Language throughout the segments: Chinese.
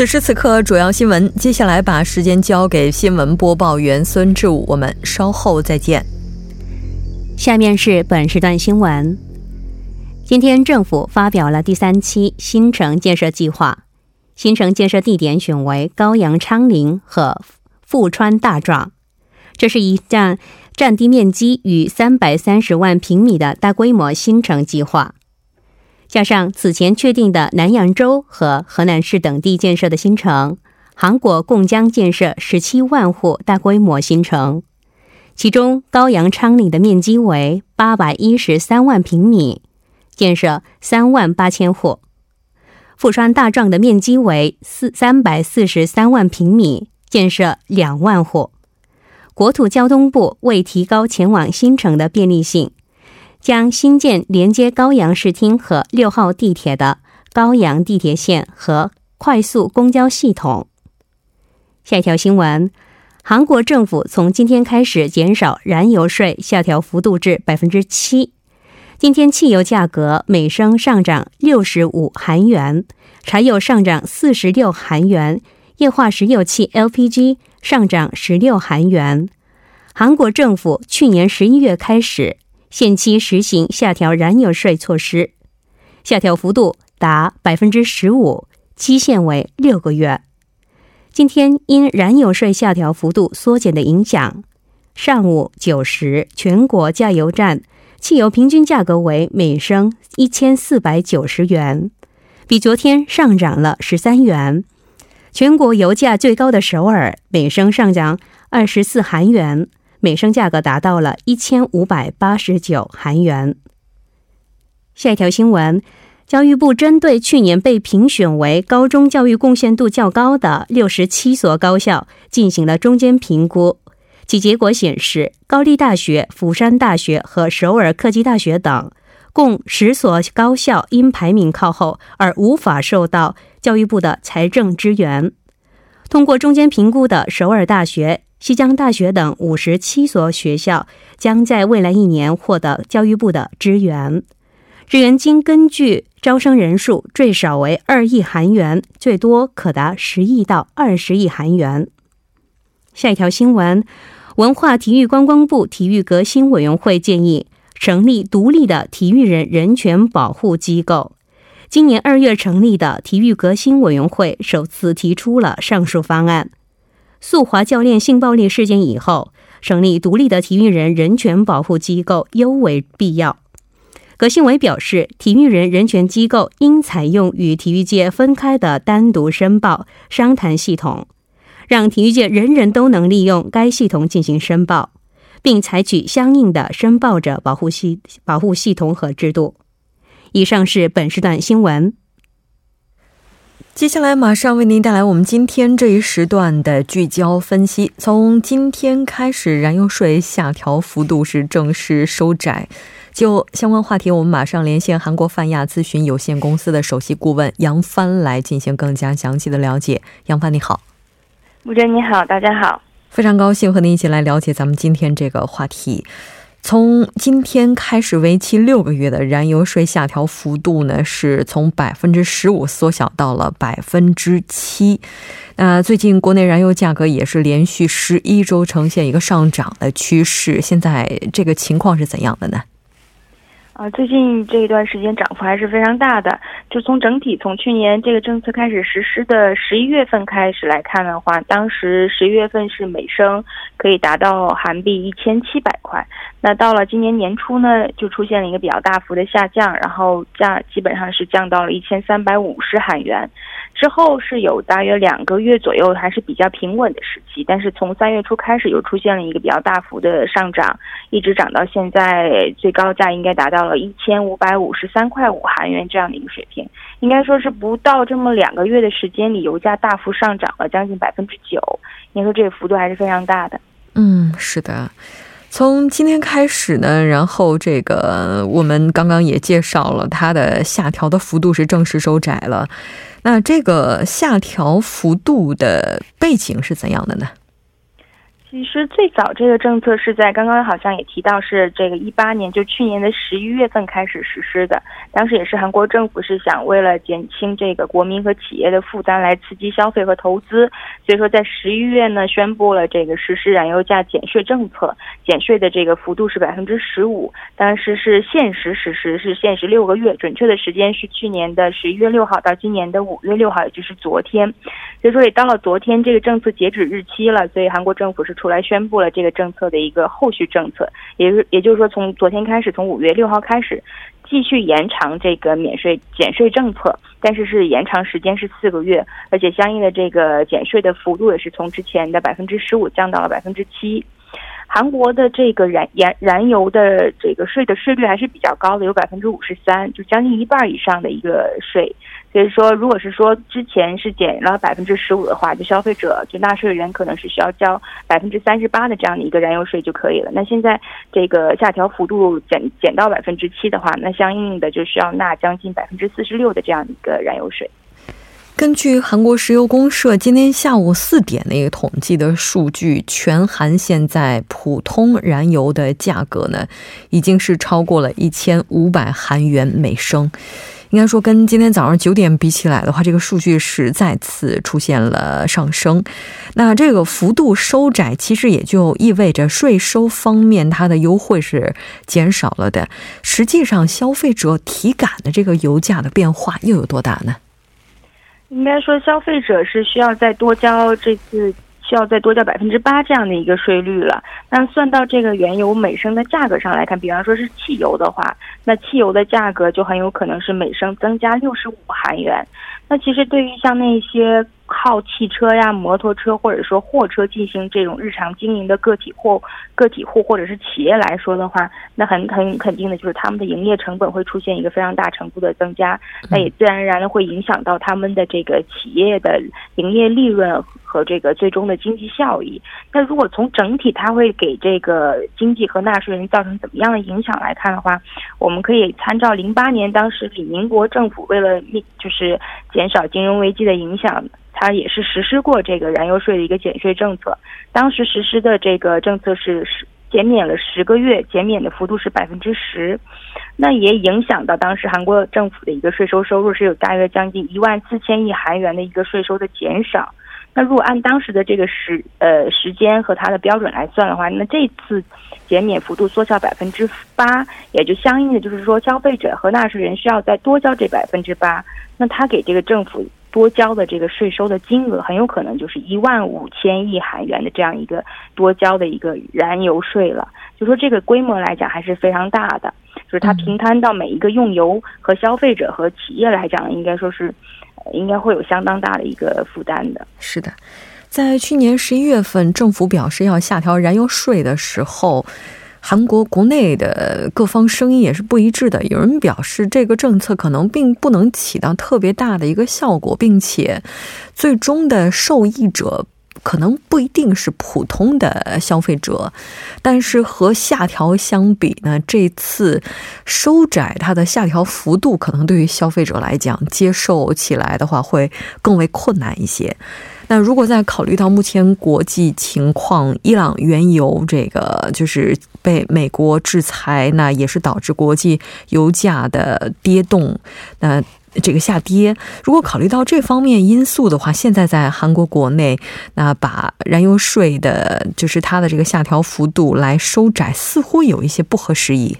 此时此刻，主要新闻。接下来把时间交给新闻播报员孙志武，我们稍后再见。下面是本时段新闻。今天政府发表了第三期新城建设计划，新城建设地点选为高阳昌陵和富川大壮。这是一项占地面积逾三百三十万平米的大规模新城计划，加上此前确定的南阳州和河南市等地建设的新城，韩国共将建设十七万户大规模新城。其中，高阳昌岭的面积为八百一十三万平米，建设三万八千户；富川大壮的面积为四三百四十三万平米，建设两万户。国土交通部为提高前往新城的便利性，将新建连接高阳市厅和六号地铁的高阳地铁线和快速公交系统。下一条新闻。韩国政府从今天开始减少燃油税，下调幅度至百分之七。今天汽油价格每升上涨六十五韩元，柴油上涨四十六韩元，液化石油气 LPG 上涨十六韩元。韩国政府去年十一月开始限期实行下调燃油税措施，下调幅度达百分之十五，期限为六个月。今天因燃油税下调幅度缩减的影响，上午九时全国加油站汽油平均价格为每升一千四百九十元，比昨天上涨了十三元。全国油价最高的首尔每升上涨二十四韩元，每升价格达到了一千五百八十九韩元。下一条新闻。教育部针对去年被评选为高中教育贡献度较高的六十七所高校进行了中间评估，其结果显示，高丽大学、釜山大学和首尔科技大学等共十所高校因排名靠后而无法受到教育部的财政支援。通过中间评估的首尔大学、西江大学等五十七所学校将在未来一年获得教育部的支援。支援金根据招生人数最少为二亿韩元，最多可达十亿到二十亿韩元。下一条新闻：文化体育观光部体育革新委员会建议成立独立的体育人人权保护机构。今年二月成立的体育革新委员会首次提出了上述方案。速滑教练性暴力事件以后，成立独立的体育人人权保护机构尤为必要。葛新伟表示，体育人人权机构应采用与体育界分开的单独申报商谈系统，让体育界人人都能利用该系统进行申报，并采取相应的申报者保护系保护系统和制度。以上是本时段新闻。接下来马上为您带来我们今天这一时段的聚焦分析。从今天开始，燃油税下调幅度是正式收窄。就相关话题，我们马上连线韩国泛亚咨询有限公司的首席顾问杨帆来进行更加详细的了解。杨帆，你好。吴真，你好，大家好。非常高兴和您一起来了解咱们今天这个话题。从今天开始，为期六个月的燃油税下调幅度呢，是从百分之十五缩小到了百分之七。那最近国内燃油价格也是连续十一周呈现一个上涨的趋势，现在这个情况是怎样的呢？啊，最近这一段时间涨幅还是非常大的。就从整体从去年这个政策开始实施的十一月份开始来看的话，当时十一月份是每升可以达到韩币一千七百块。那到了今年年初呢，就出现了一个比较大幅的下降，然后价基本上是降到了一千三百五十韩元。之后是有大约两个月左右还是比较平稳的时期，但是从三月初开始又出现了一个比较大幅的上涨，一直涨到现在最高价应该达到了一千五百五十三块五韩元这样的一个水平，应该说是不到这么两个月的时间里，油价大幅上涨了将近百分之九，您说这个幅度还是非常大的。嗯，是的。从今天开始呢，然后这个我们刚刚也介绍了，它的下调的幅度是正式收窄了。那这个下调幅度的背景是怎样的呢？其实最早这个政策是在刚刚好像也提到是这个一八年，就去年的十一月份开始实施的。当时也是韩国政府是想为了减轻这个国民和企业的负担，来刺激消费和投资。所以说在十一月呢，宣布了这个实施燃油价减税政策，减税的这个幅度是百分之十五。当时是限时实施，是限时六个月，准确的时间是去年的十一月六号到今年的五月六号，也就是昨天。所以说也到了昨天这个政策截止日期了，所以韩国政府是。出来宣布了这个政策的一个后续政策，也是也就是说，从昨天开始，从五月六号开始，继续延长这个免税减税政策，但是是延长时间是四个月，而且相应的这个减税的幅度也是从之前的百分之十五降到了百分之七。韩国的这个燃燃燃油的这个税的税率还是比较高的，有百分之五十三，就将近一半以上的一个税。所以说，如果是说之前是减了百分之十五的话，就消费者就纳税人可能是需要交百分之三十八的这样的一个燃油税就可以了。那现在这个下调幅度减减到百分之七的话，那相应的就需要纳将近百分之四十六的这样一个燃油税。根据韩国石油公社今天下午四点那个统计的数据，全韩现在普通燃油的价格呢，已经是超过了一千五百韩元每升。应该说，跟今天早上九点比起来的话，这个数据是再次出现了上升。那这个幅度收窄，其实也就意味着税收方面它的优惠是减少了的。实际上，消费者体感的这个油价的变化又有多大呢？应该说，消费者是需要再多交这次需要再多交百分之八这样的一个税率了。那算到这个原油每升的价格上来看，比方说是汽油的话，那汽油的价格就很有可能是每升增加六十五韩元。那其实对于像那些。靠汽车呀、摩托车或者说货车进行这种日常经营的个体户、个体户或者是企业来说的话，那很很肯定的就是他们的营业成本会出现一个非常大程度的增加，那也自然而然的会影响到他们的这个企业的营业利润和这个最终的经济效益。那如果从整体它会给这个经济和纳税人造成怎么样的影响来看的话，我们可以参照零八年当时李宁国政府为了就是减少金融危机的影响。它也是实施过这个燃油税的一个减税政策，当时实施的这个政策是十减免了十个月，减免的幅度是百分之十，那也影响到当时韩国政府的一个税收收入是有大约将近一万四千亿韩元的一个税收的减少。那如果按当时的这个时呃时间和它的标准来算的话，那这次减免幅度缩小百分之八，也就相应的就是说消费者和纳税人需要再多交这百分之八，那他给这个政府。多交的这个税收的金额很有可能就是一万五千亿韩元的这样一个多交的一个燃油税了。就说这个规模来讲还是非常大的，就是它平摊到每一个用油和消费者和企业来讲，应该说是应该会有相当大的一个负担的。是的，在去年十一月份政府表示要下调燃油税的时候。韩国国内的各方声音也是不一致的，有人表示这个政策可能并不能起到特别大的一个效果，并且最终的受益者可能不一定是普通的消费者。但是和下调相比呢，这次收窄它的下调幅度，可能对于消费者来讲接受起来的话会更为困难一些。那如果再考虑到目前国际情况，伊朗原油这个就是被美国制裁，那也是导致国际油价的跌动，那这个下跌。如果考虑到这方面因素的话，现在在韩国国内，那把燃油税的，就是它的这个下调幅度来收窄，似乎有一些不合时宜。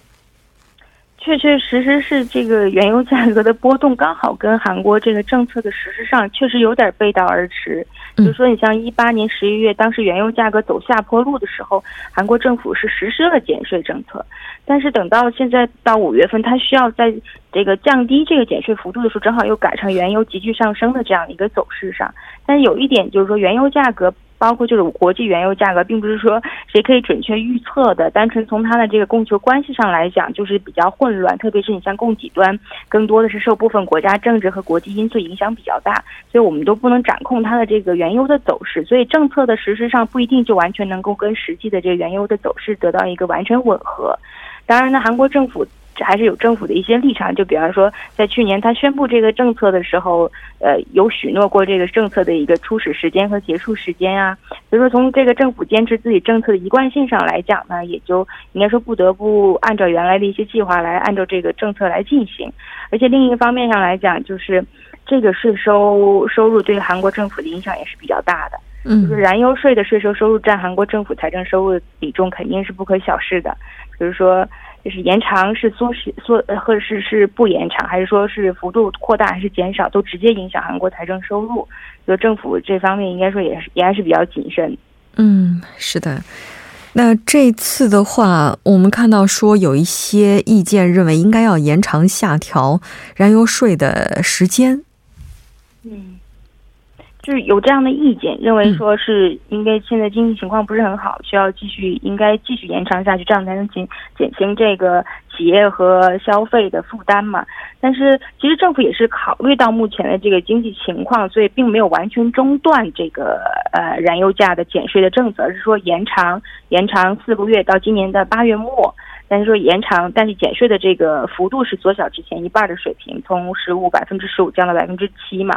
确确实实是这个原油价格的波动，刚好跟韩国这个政策的实施上确实有点背道而驰。就是说，你像一八年十一月，当时原油价格走下坡路的时候，韩国政府是实施了减税政策，但是等到现在到五月份，它需要在这个降低这个减税幅度的时候，正好又赶上原油急剧上升的这样一个走势上。但是有一点就是说，原油价格。包括就是国际原油价格，并不是说谁可以准确预测的。单纯从它的这个供求关系上来讲，就是比较混乱。特别是你像供给端，更多的是受部分国家政治和国际因素影响比较大，所以我们都不能掌控它的这个原油的走势。所以政策的实施上不一定就完全能够跟实际的这个原油的走势得到一个完全吻合。当然呢，韩国政府。还是有政府的一些立场，就比方说，在去年他宣布这个政策的时候，呃，有许诺过这个政策的一个初始时间和结束时间啊。所以说，从这个政府坚持自己政策的一贯性上来讲呢，也就应该说不得不按照原来的一些计划来按照这个政策来进行。而且另一个方面上来讲，就是这个税收收入对韩国政府的影响也是比较大的。嗯，就是燃油税的税收收入占韩国政府财政收入的比重肯定是不可小视的。比如说。就是延长是缩是缩，或者是是不延长，还是说是幅度扩大还是减少，都直接影响韩国财政收入。就政府这方面应该说也是也还是比较谨慎。嗯，是的。那这次的话，我们看到说有一些意见认为应该要延长下调燃油税的时间。嗯。就是有这样的意见，认为说是应该现在经济情况不是很好，需要继续应该继续延长下去，这样才能减减轻这个企业和消费的负担嘛。但是其实政府也是考虑到目前的这个经济情况，所以并没有完全中断这个呃燃油价的减税的政策，而是说延长延长四个月到今年的八月末。但是说延长，但是减税的这个幅度是缩小之前一半的水平，从十五百分之十五降到百分之七嘛。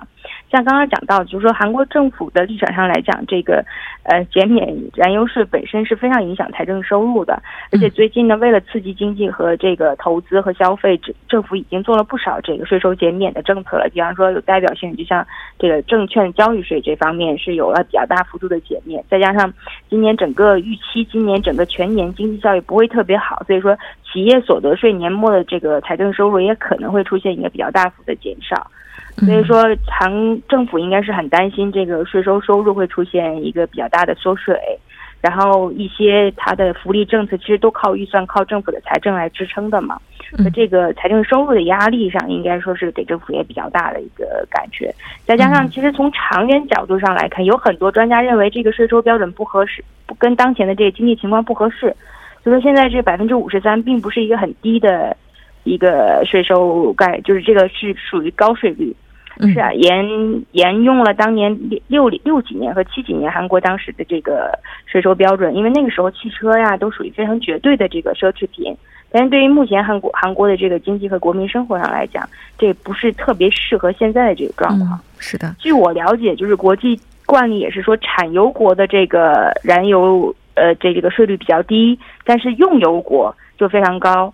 像刚刚讲到，就是说韩国政府的立场上来讲，这个呃减免燃油税本身是非常影响财政收入的。而且最近呢，为了刺激经济和这个投资和消费，政政府已经做了不少这个税收减免的政策了。比方说有代表性，就像这个证券交易税这方面是有了比较大幅度的减免。再加上今年整个预期，今年整个全年经济效益不会特别好，所以。说企业所得税年末的这个财政收入也可能会出现一个比较大幅的减少，所以说韩政府应该是很担心这个税收收入会出现一个比较大的缩水，然后一些它的福利政策其实都靠预算、靠政府的财政来支撑的嘛，那这个财政收入的压力上，应该说是给政府也比较大的一个感觉。再加上其实从长远角度上来看，有很多专家认为这个税收标准不合适，不跟当前的这个经济情况不合适。所以说现在这百分之五十三并不是一个很低的一个税收概，就是这个是属于高税率，是啊，沿沿用了当年六六几年和七几年韩国当时的这个税收标准，因为那个时候汽车呀都属于非常绝对的这个奢侈品，但是对于目前韩国韩国的这个经济和国民生活上来讲，这不是特别适合现在的这个状况。是的，据我了解，就是国际惯例也是说，产油国的这个燃油。呃，这这个税率比较低，但是用油国就非常高，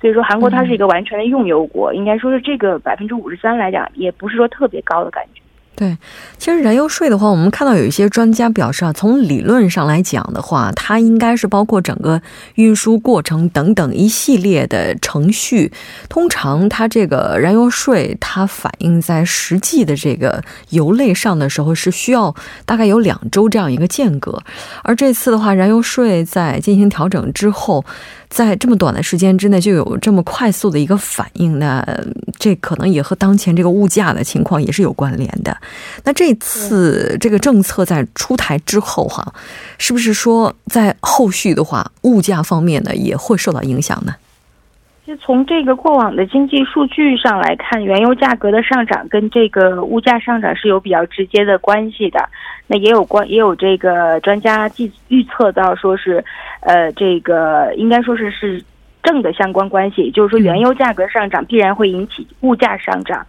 所以说韩国它是一个完全的用油国，应该说是这个百分之五十三来讲，也不是说特别高的感觉。对，其实燃油税的话，我们看到有一些专家表示啊，从理论上来讲的话，它应该是包括整个运输过程等等一系列的程序。通常它这个燃油税，它反映在实际的这个油类上的时候，是需要大概有两周这样一个间隔。而这次的话，燃油税在进行调整之后。在这么短的时间之内就有这么快速的一个反应，那这可能也和当前这个物价的情况也是有关联的。那这次这个政策在出台之后，哈，是不是说在后续的话，物价方面呢也会受到影响呢？就从这个过往的经济数据上来看，原油价格的上涨跟这个物价上涨是有比较直接的关系的。那也有关，也有这个专家预预测到，说是，呃，这个应该说是是正的相关关系，就是说原油价格上涨必然会引起物价上涨。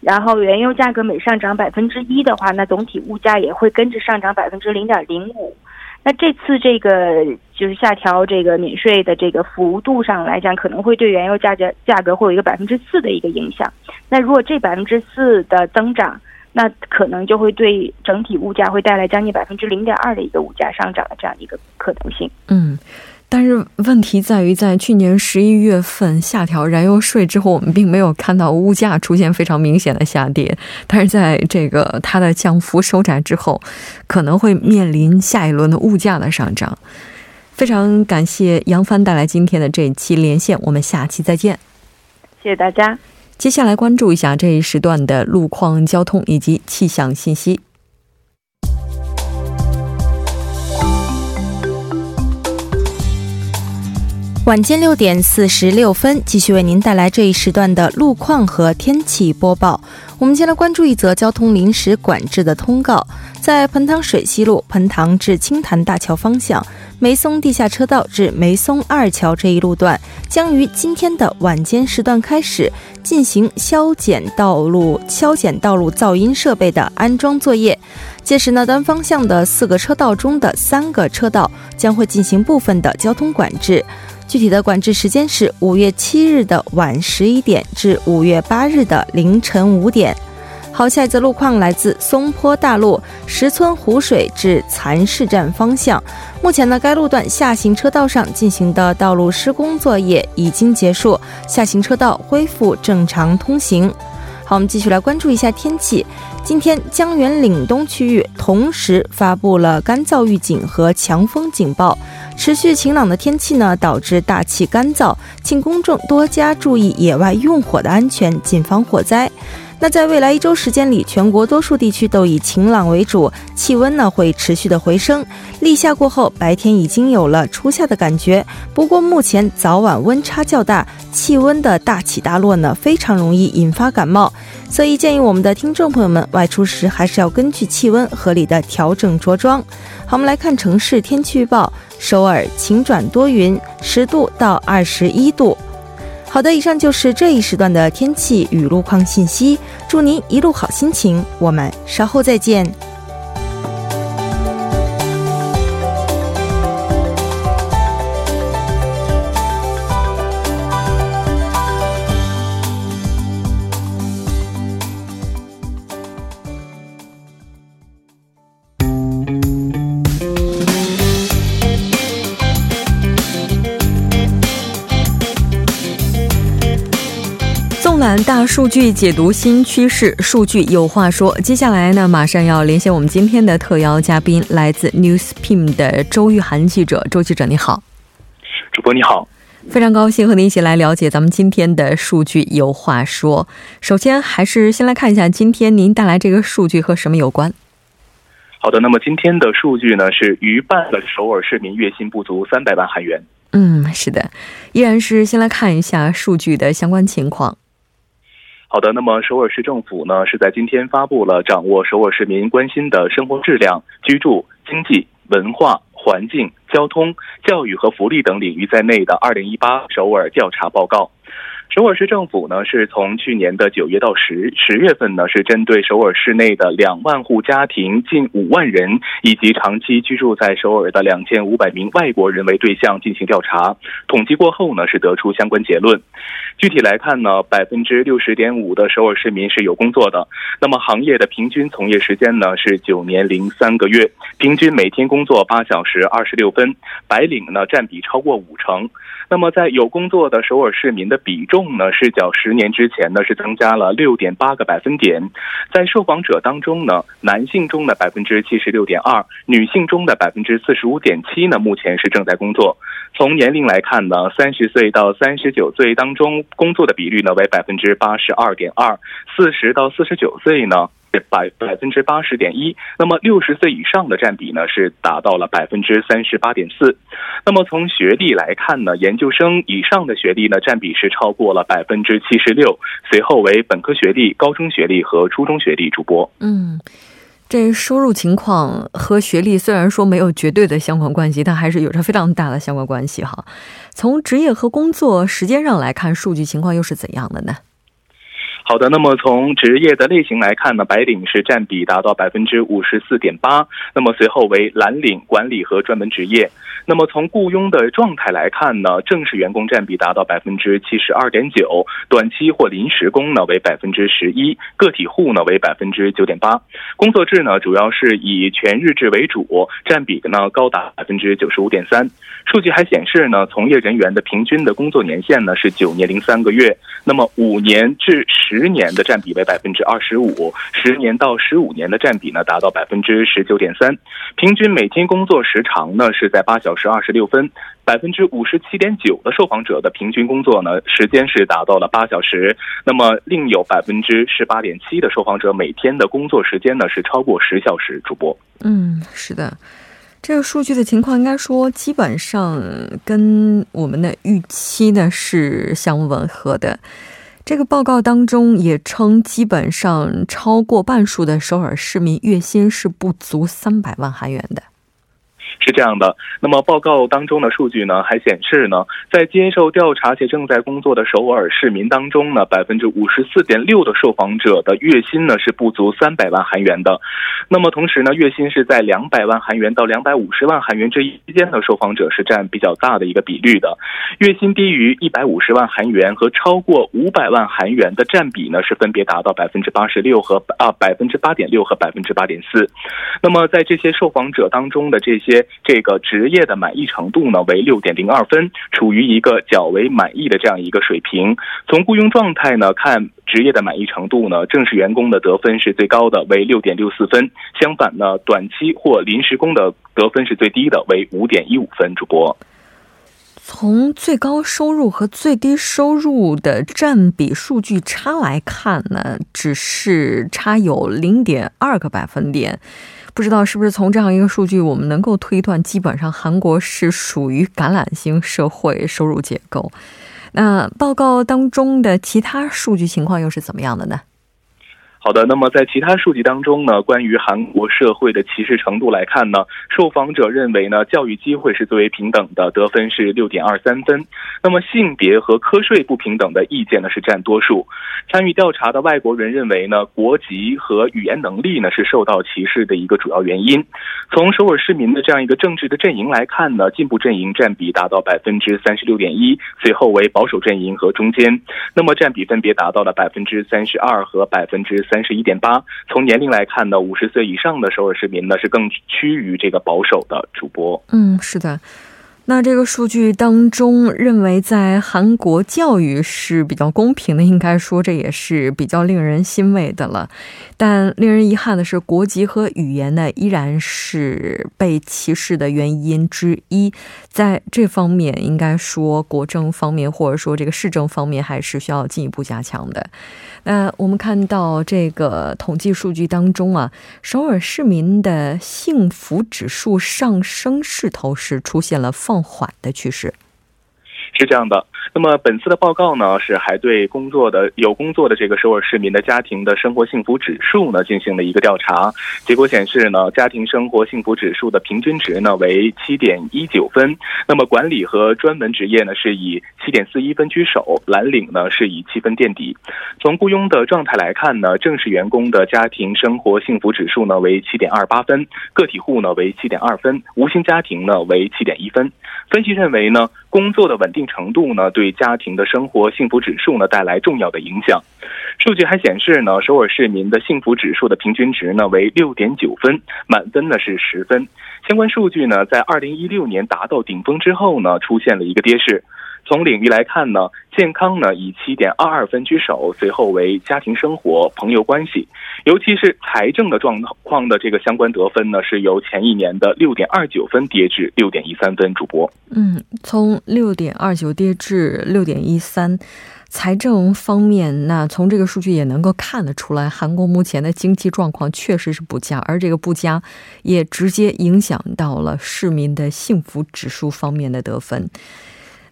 然后原油价格每上涨百分之一的话，那总体物价也会跟着上涨百分之零点零五。那这次这个就是下调这个免税的这个幅度上来讲，可能会对原油价格价格会有一个百分之四的一个影响。那如果这百分之四的增长，那可能就会对整体物价会带来将近百分之零点二的一个物价上涨的这样一个可能性。嗯。但是问题在于，在去年十一月份下调燃油税之后，我们并没有看到物价出现非常明显的下跌。但是在这个它的降幅收窄之后，可能会面临下一轮的物价的上涨。非常感谢杨帆带来今天的这一期连线，我们下期再见。谢谢大家。接下来关注一下这一时段的路况、交通以及气象信息。晚间六点四十六分，继续为您带来这一时段的路况和天气播报。我们先来关注一则交通临时管制的通告：在彭塘水西路彭塘至青潭大桥方向，梅松地下车道至梅松二桥这一路段，将于今天的晚间时段开始进行消减道路消减道路噪音设备的安装作业。届时呢，单方向的四个车道中的三个车道将会进行部分的交通管制。具体的管制时间是五月七日的晚十一点至五月八日的凌晨五点。好，下一则路况来自松坡大路石村湖水至蚕市站方向。目前呢，该路段下行车道上进行的道路施工作业已经结束，下行车道恢复正常通行。好，我们继续来关注一下天气。今天江源岭东区域同时发布了干燥预警和强风警报。持续晴朗的天气呢，导致大气干燥，请公众多加注意野外用火的安全，谨防火灾。那在未来一周时间里，全国多数地区都以晴朗为主，气温呢会持续的回升。立夏过后，白天已经有了初夏的感觉，不过目前早晚温差较大，气温的大起大落呢，非常容易引发感冒。所以建议我们的听众朋友们外出时还是要根据气温合理的调整着装。好，我们来看城市天气预报：首尔晴转多云，十度到二十一度。好的，以上就是这一时段的天气与路况信息。祝您一路好心情，我们稍后再见。数据解读新趋势，数据有话说。接下来呢，马上要连线我们今天的特邀嘉宾，来自 Newspim 的周玉涵记者。周记者你好，主播你好，非常高兴和您一起来了解咱们今天的数据有话说。首先，还是先来看一下今天您带来这个数据和什么有关？好的，那么今天的数据呢，是逾半的首尔市民月薪不足三百万韩元。嗯，是的，依然是先来看一下数据的相关情况。好的，那么首尔市政府呢是在今天发布了掌握首尔市民关心的生活质量、居住、经济、文化、环境、交通、教育和福利等领域在内的二零一八首尔调查报告。首尔市政府呢，是从去年的九月到十十月份呢，是针对首尔市内的两万户家庭、近五万人以及长期居住在首尔的两千五百名外国人为对象进行调查。统计过后呢，是得出相关结论。具体来看呢，百分之六十点五的首尔市民是有工作的。那么行业的平均从业时间呢是九年零三个月，平均每天工作八小时二十六分，白领呢占比超过五成。那么，在有工作的首尔市民的比重呢，是较十年之前呢是增加了六点八个百分点。在受访者当中呢，男性中的百分之七十六点二，女性中的百分之四十五点七呢，目前是正在工作。从年龄来看呢，三十岁到三十九岁当中工作的比率呢为百分之八十二点二，四十到四十九岁呢。百百分之八十点一，那么六十岁以上的占比呢是达到了百分之三十八点四。那么从学历来看呢，研究生以上的学历呢占比是超过了百分之七十六，随后为本科学历、高中学历和初中学历。主播，嗯，这收入情况和学历虽然说没有绝对的相关关系，但还是有着非常大的相关关系哈。从职业和工作时间上来看，数据情况又是怎样的呢？好的，那么从职业的类型来看呢，白领是占比达到百分之五十四点八，那么随后为蓝领、管理和专门职业。那么从雇佣的状态来看呢，正式员工占比达到百分之七十二点九，短期或临时工呢为百分之十一，个体户呢为百分之九点八。工作制呢主要是以全日制为主，占比呢高达百分之九十五点三。数据还显示呢，从业人员的平均的工作年限呢是九年零三个月，那么五年至十十年的占比为百分之二十五，十年到十五年的占比呢达到百分之十九点三。平均每天工作时长呢是在八小。时二十六分，百分之五十七点九的受访者的平均工作呢时间是达到了八小时。那么另有百分之十八点七的受访者每天的工作时间呢是超过十小时。主播，嗯，是的，这个数据的情况应该说基本上跟我们的预期呢是相吻合的。这个报告当中也称，基本上超过半数的首尔市民月薪是不足三百万韩元的。是这样的，那么报告当中的数据呢，还显示呢，在接受调查且正在工作的首尔市民当中呢，百分之五十四点六的受访者的月薪呢是不足三百万韩元的。那么同时呢，月薪是在两百万韩元到两百五十万韩元这一之间的受访者是占比较大的一个比率的。月薪低于一百五十万韩元和超过五百万韩元的占比呢，是分别达到百分之八十六和啊百分之八点六和百分之八点四。那么在这些受访者当中的这些。这个职业的满意程度呢为六点零二分，处于一个较为满意的这样一个水平。从雇佣状态呢看，职业的满意程度呢，正式员工的得分是最高的，为六点六四分。相反呢，短期或临时工的得分是最低的，为五点一五分。主播，从最高收入和最低收入的占比数据差来看呢，只是差有零点二个百分点。不知道是不是从这样一个数据，我们能够推断，基本上韩国是属于橄榄型社会收入结构。那报告当中的其他数据情况又是怎么样的呢？好的，那么在其他数据当中呢，关于韩国社会的歧视程度来看呢，受访者认为呢，教育机会是最为平等的，得分是六点二三分。那么性别和瞌睡不平等的意见呢是占多数。参与调查的外国人认为呢，国籍和语言能力呢是受到歧视的一个主要原因。从首尔市民的这样一个政治的阵营来看呢，进步阵营占比达到百分之三十六点一，随后为保守阵营和中间，那么占比分别达到了百分之三十二和百分之。三三十一点八。从年龄来看呢，五十岁以上的首尔市民呢是更趋于这个保守的主播。嗯，是的。那这个数据当中认为，在韩国教育是比较公平的，应该说这也是比较令人欣慰的了。但令人遗憾的是，国籍和语言呢依然是被歧视的原因之一。在这方面，应该说国政方面或者说这个市政方面还是需要进一步加强的。那我们看到这个统计数据当中啊，首尔市民的幸福指数上升势头是出现了放放缓的趋势。是这样的。那么本次的报告呢，是还对工作的有工作的这个首尔市民的家庭的生活幸福指数呢进行了一个调查。结果显示呢，家庭生活幸福指数的平均值呢为七点一九分。那么管理和专门职业呢是以七点四一分居首，蓝领呢是以七分垫底。从雇佣的状态来看呢，正式员工的家庭生活幸福指数呢为七点二八分，个体户呢为七点二分，无薪家庭呢为七点一分。分析认为呢，工作的稳定程度呢对。家庭的生活幸福指数呢带来重要的影响。数据还显示呢，首尔市民的幸福指数的平均值呢为六点九分，满分呢是十分。相关数据呢在二零一六年达到顶峰之后呢出现了一个跌势。从领域来看呢，健康呢以七点二二分居首，随后为家庭生活、朋友关系，尤其是财政的状况的这个相关得分呢，是由前一年的六点二九分跌至六点一三分。主播，嗯，从六点二九跌至六点一三，财政方面，那从这个数据也能够看得出来，韩国目前的经济状况确实是不佳，而这个不佳也直接影响到了市民的幸福指数方面的得分。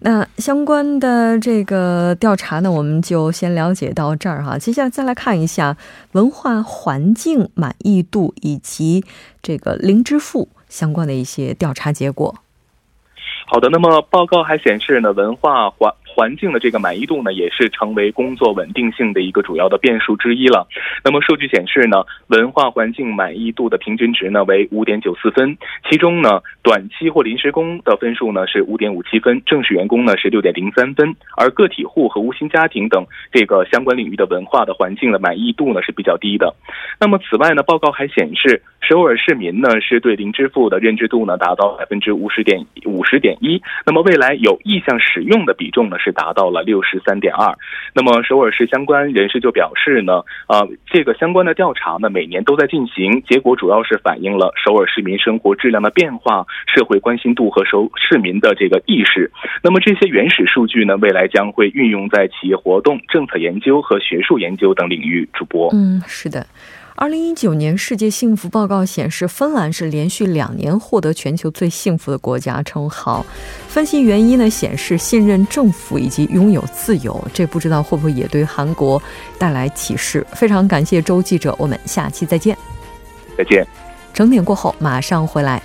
那相关的这个调查呢，我们就先了解到这儿哈。接下来再来看一下文化环境满意度以及这个零支付相关的一些调查结果。好的，那么报告还显示呢，文化环环境的这个满意度呢，也是成为工作稳定性的一个主要的变数之一了。那么数据显示呢，文化环境满意度的平均值呢为五点九四分，其中呢，短期或临时工的分数呢是五点五七分，正式员工呢是六点零三分，而个体户和无薪家庭等这个相关领域的文化的环境的满意度呢是比较低的。那么此外呢，报告还显示，首尔市民呢是对零支付的认知度呢达到百分之五十点五十点一，那么未来有意向使用的比重呢是达到了六十三点二。那么首尔市相关人士就表示呢，啊，这个相关的调查呢每年都在进行，结果主要是反映了首尔市民生活质量的变化、社会关心度和首市民的这个意识。那么这些原始数据呢，未来将会运用在企业活动、政策研究和学术研究等领域。主播，嗯，是的。二零一九年世界幸福报告显示，芬兰是连续两年获得全球最幸福的国家称号。分析原因呢，显示信任政府以及拥有自由。这不知道会不会也对韩国带来启示？非常感谢周记者，我们下期再见。再见。整点过后马上回来。